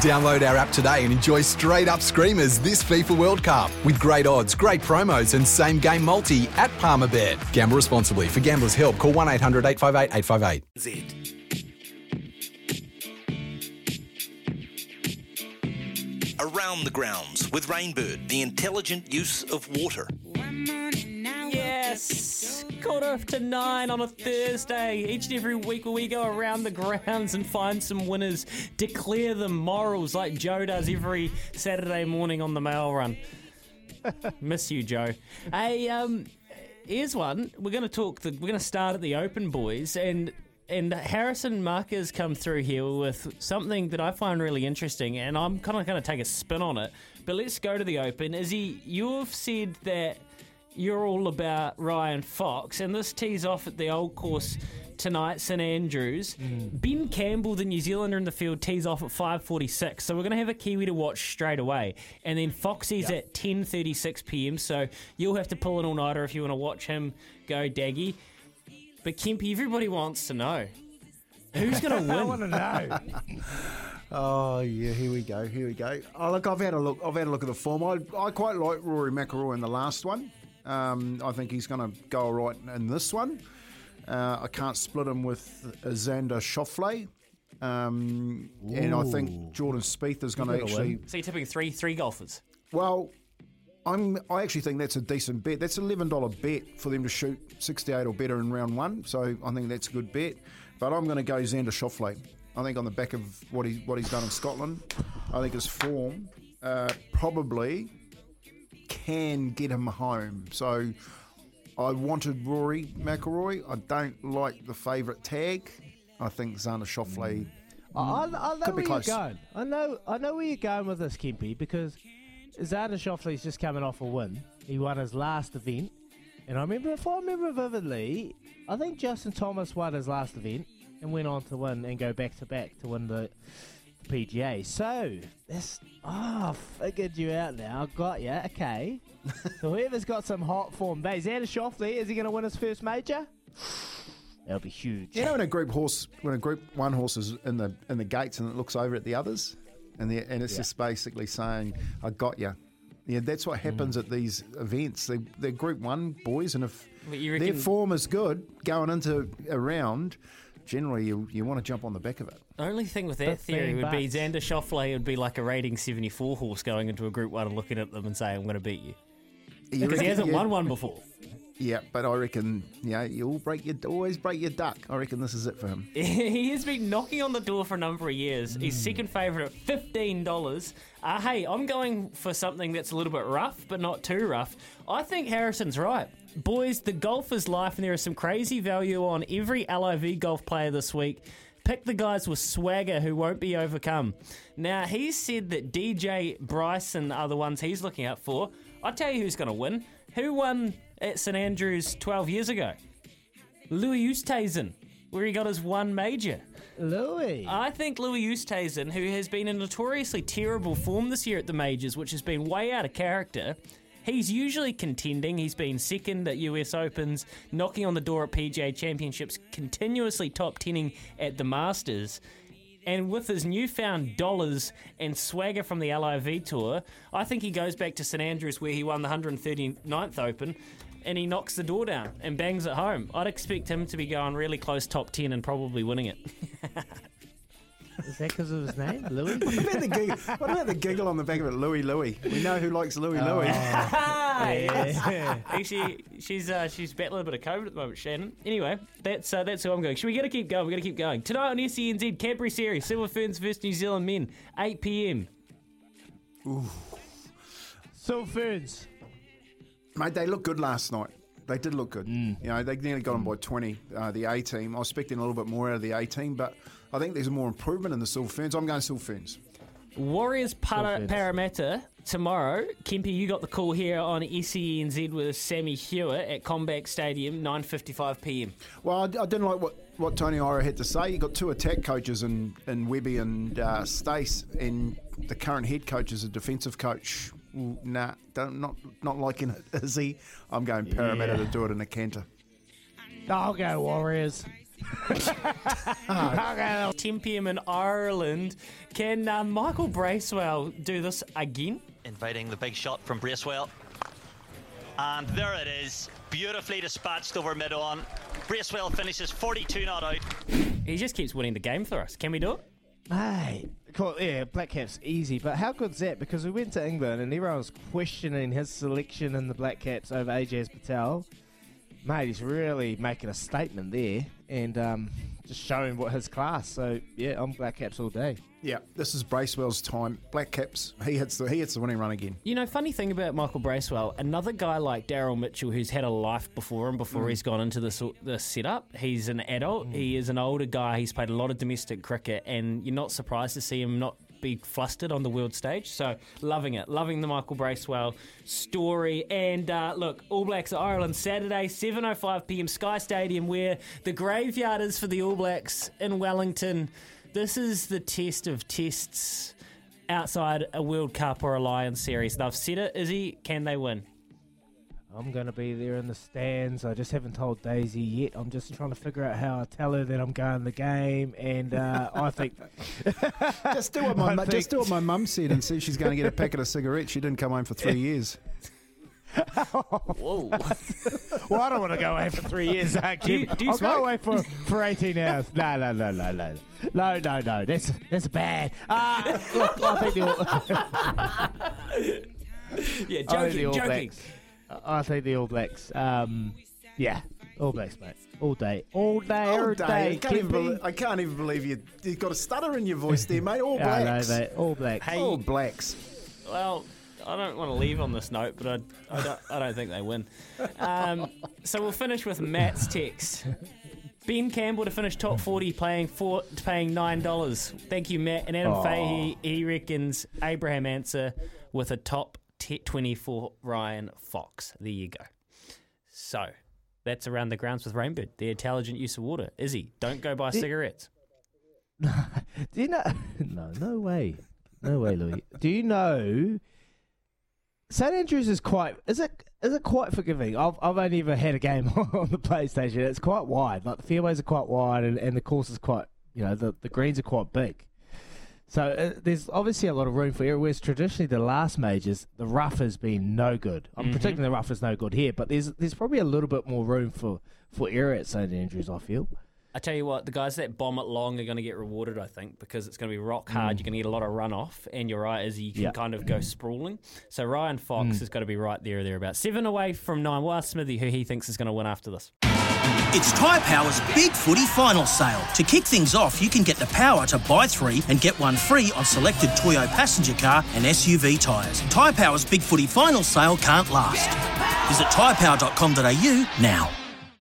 Download our app today and enjoy straight up screamers this FIFA World Cup with great odds, great promos, and same game multi at Palmerbet. Gamble responsibly. For gamblers' help, call 1 800 858 858. Z. Around the grounds with Rainbird, the intelligent use of water. Yes, quarter to nine on a Thursday. Each and every week where we go around the grounds and find some winners, declare them morals like Joe does every Saturday morning on the mail run. Miss you, Joe. Hey, um, here's one. We're going to talk. The, we're going to start at the Open, boys, and and Harrison Markers come through here with something that I find really interesting, and I'm kind of going to take a spin on it. But let's go to the Open. Izzy, you've said that you're all about Ryan Fox, and this tees off at the old course tonight, St Andrews. Hmm. Ben Campbell, the New Zealander in the field, tees off at 5:46. So we're going to have a Kiwi to watch straight away, and then Foxy's at 10:36 p.m. So you'll have to pull an all-nighter if you want to watch him go daggy. But Kempy, everybody wants to know who's going to win. I win. want to know. oh yeah, here we go. Here we go. Oh look, I've had a look. I've had a look at the form. I, I quite like Rory McIlroy in the last one. Um, I think he's going to go all right in this one. Uh, I can't split him with Xander Schauffele. Um, and I think Jordan Spieth is going to actually. So you're tipping three three golfers. Well, I'm. I actually think that's a decent bet. That's an eleven dollar bet for them to shoot sixty eight or better in round one. So I think that's a good bet. But I'm going to go Xander Schauffele. I think on the back of what he what he's done in Scotland, I think his form uh, probably can get him home. So I wanted Rory McIlroy. I don't like the favourite tag. I think Xander Schauffele. I, I I know where close. you're going. I know, I know where you're going with this, Kimpy, because Xander Schauffele's just coming off a win. He won his last event, and I remember, if I remember vividly, I think Justin Thomas won his last event and went on to win and go back to back to win the PGA. So this, oh, figured you out now. I got you. Okay. so whoever's got some hot form, but Xander Schauffele, is he going to win his first major? That'll be huge. You know when a group horse, when a group one horse is in the in the gates and it looks over at the others, and the, and it's just basically saying, "I got you." Yeah, that's what happens mm. at these events. They they're Group One boys, and if But you their form is good going into a round, generally you you want to jump on the back of it. The only thing with that theory 15 would be bucks. Xander Schauffele would be like a rating 74 horse going into a Group 1 and looking at them and saying, I'm going to beat you. You Because he hasn't yeah, won one before. Yeah, but I reckon yeah, you'll break your always break your duck. I reckon this is it for him. he has been knocking on the door for a number of years. He's second favourite at $15. Uh, hey, I'm going for something that's a little bit rough, but not too rough. I think Harrison's right. Boys, the golf is life, and there is some crazy value on every LIV golf player this week. Pick the guys with swagger who won't be overcome. Now, he said that DJ, Bryson are the ones he's looking out for. I'll tell you who's going to win. Who won at St Andrews 12 years ago? Louis Oosthuizen, where he got his one major. Louis. I think Louis Oosthuizen, who has been in notoriously terrible form this year at the majors, which has been way out of character, he's usually contending. He's been second at US Opens, knocking on the door at PGA Championships, continuously top tenning at the Masters. And with his newfound dollars and swagger from the LIV Tour, I think he goes back to St Andrews where he won the 139th Open and he knocks the door down and bangs it home. I'd expect him to be going really close top 10 and probably winning it. Is that because of his name, Louis? What about the giggle, what about the giggle on the back of it, Louis Louis? We know who likes Louis Louis. yeah. Actually, she's uh, she's battling a bit of COVID at the moment, Shannon. Anyway, that's uh, that's who I'm going. Should we got to keep going? We got to keep going tonight on SENZ Cadbury Series Silver Ferns versus New Zealand Men, 8 p.m. Ooh. So Ferns. Mate, they looked good last night. They did look good. You know, they nearly got them by 20, uh, the A team. I was expecting a little bit more out of the A team, but I think there's more improvement in the Silver Ferns. I'm going Silver Ferns. Warriors para- Parramatta tomorrow. Kempy, you got the call here on SENZ with Sammy Hewitt at CommBank Stadium, 9:55 p.m. Well, I, I didn't like what, what Tony Iro had to say. You got two attack coaches in, in Webby and uh, Stace, and the current head coach is a defensive coach. Well, Nah, don't, not not liking it, is he? I'm going Parramatta Yeah. to do it in a canter. I'll go Warriors. I'll go 10 p.m. in Ireland. Can uh, Michael Bracewell do this again? inviting the big shot from Bracewell. And there it is, beautifully dispatched over mid on. Bracewell finishes 42 not out. He just keeps winning the game for us. Can we do it? Hey, cool. Yeah, Black Caps easy, but how good's that? Because we went to England and everyone was questioning his selection in the Black Caps over Ajaz Patel. Mate, he's really making a statement there and um, just showing what his class. So yeah, I'm Black Caps all day. Yeah, this is Bracewell's time. Black Caps, he hits the he hits the winning run again. You know, funny thing about Michael Bracewell, another guy like Daryl Mitchell who's had a life before him before he's gone into this this setup. He's an adult. He is an older guy. He's played a lot of domestic cricket, and you're not surprised to see him not be flustered on the world stage. So loving it, loving the Michael Bracewell story. And uh, look, All Blacks Ireland Saturday, 7:05 p.m. Sky Stadium, where the graveyard is for the All Blacks in Wellington. This is the test of tests outside a World Cup or a Lions series. They've said it. Izzy, can they win? I'm going to be there in the stands. I just haven't told Daisy yet. I'm just trying to figure out how I tell her that I'm going the game, and uh, I think Just do what my mu- think- just do what my mum said and see if she's going to get a packet of cigarettes. She didn't come home for three years. Whoa. Well, I don't want to go away for three years. Uh, Do you- Kim. do you I'll smoke? go away for, for 18 hours. No, no, no, no, no. No, no, no. That's that's bad. Uh, look, I think the All, yeah, I joking, joking. Blacks. I think the All Blacks. Um, yeah, All Blacks, mate. All day. All day, All every day. day. I, can't even Kimpy. believe, I can't even believe you. You've got a stutter in your voice there, mate. All Yeah, I know, blacks. mate. All Blacks. Hey, All blacks. well, I don't want to leave on this note, but I, I, don't, I don't think they win. Um, so we'll finish with Matt's text. Ben Campbell to finish top 40 paying four, paying $9. Thank you, Matt. And Adam Fahey, he reckons Abraham Ancer with a top t- 20 for Ryan Fox. There you go. So that's around the grounds with Rainbird, the intelligent use of water. Izzy, don't go buy cigarettes. Do you know? No, no way. No way, Louis. Do you know? St Andrews is quite. Is it? Is it quite forgiving? I've I've only ever had a game on the PlayStation. It's quite wide. Like the fairways are quite wide, and, and the course is quite. You know, the the greens are quite big. So uh, there's obviously a lot of room for error. Whereas traditionally the last majors, the rough has been no good. I'm predicting the rough is no good here, but there's there's probably a little bit more room for for error at St Andrews. I feel. I tell you what, the guys that bomb it long are going to get rewarded, I think, because it's going to be rock hard. Mm. You're going to get a lot of runoff, and you're right, as you can Yeah. kind of go sprawling. So Ryan Fox mm. has got to be right there or thereabouts. Seven away from nine. We'll ask Smithy who he thinks is going to win after this. It's Tyre Power's Big Footy Final Sale. To kick things off, you can get the power to buy three and get one free on selected Toyo passenger car and SUV tyres. Tyre Power's Big Footy Final Sale can't last. Visit tyrepower.com.au now.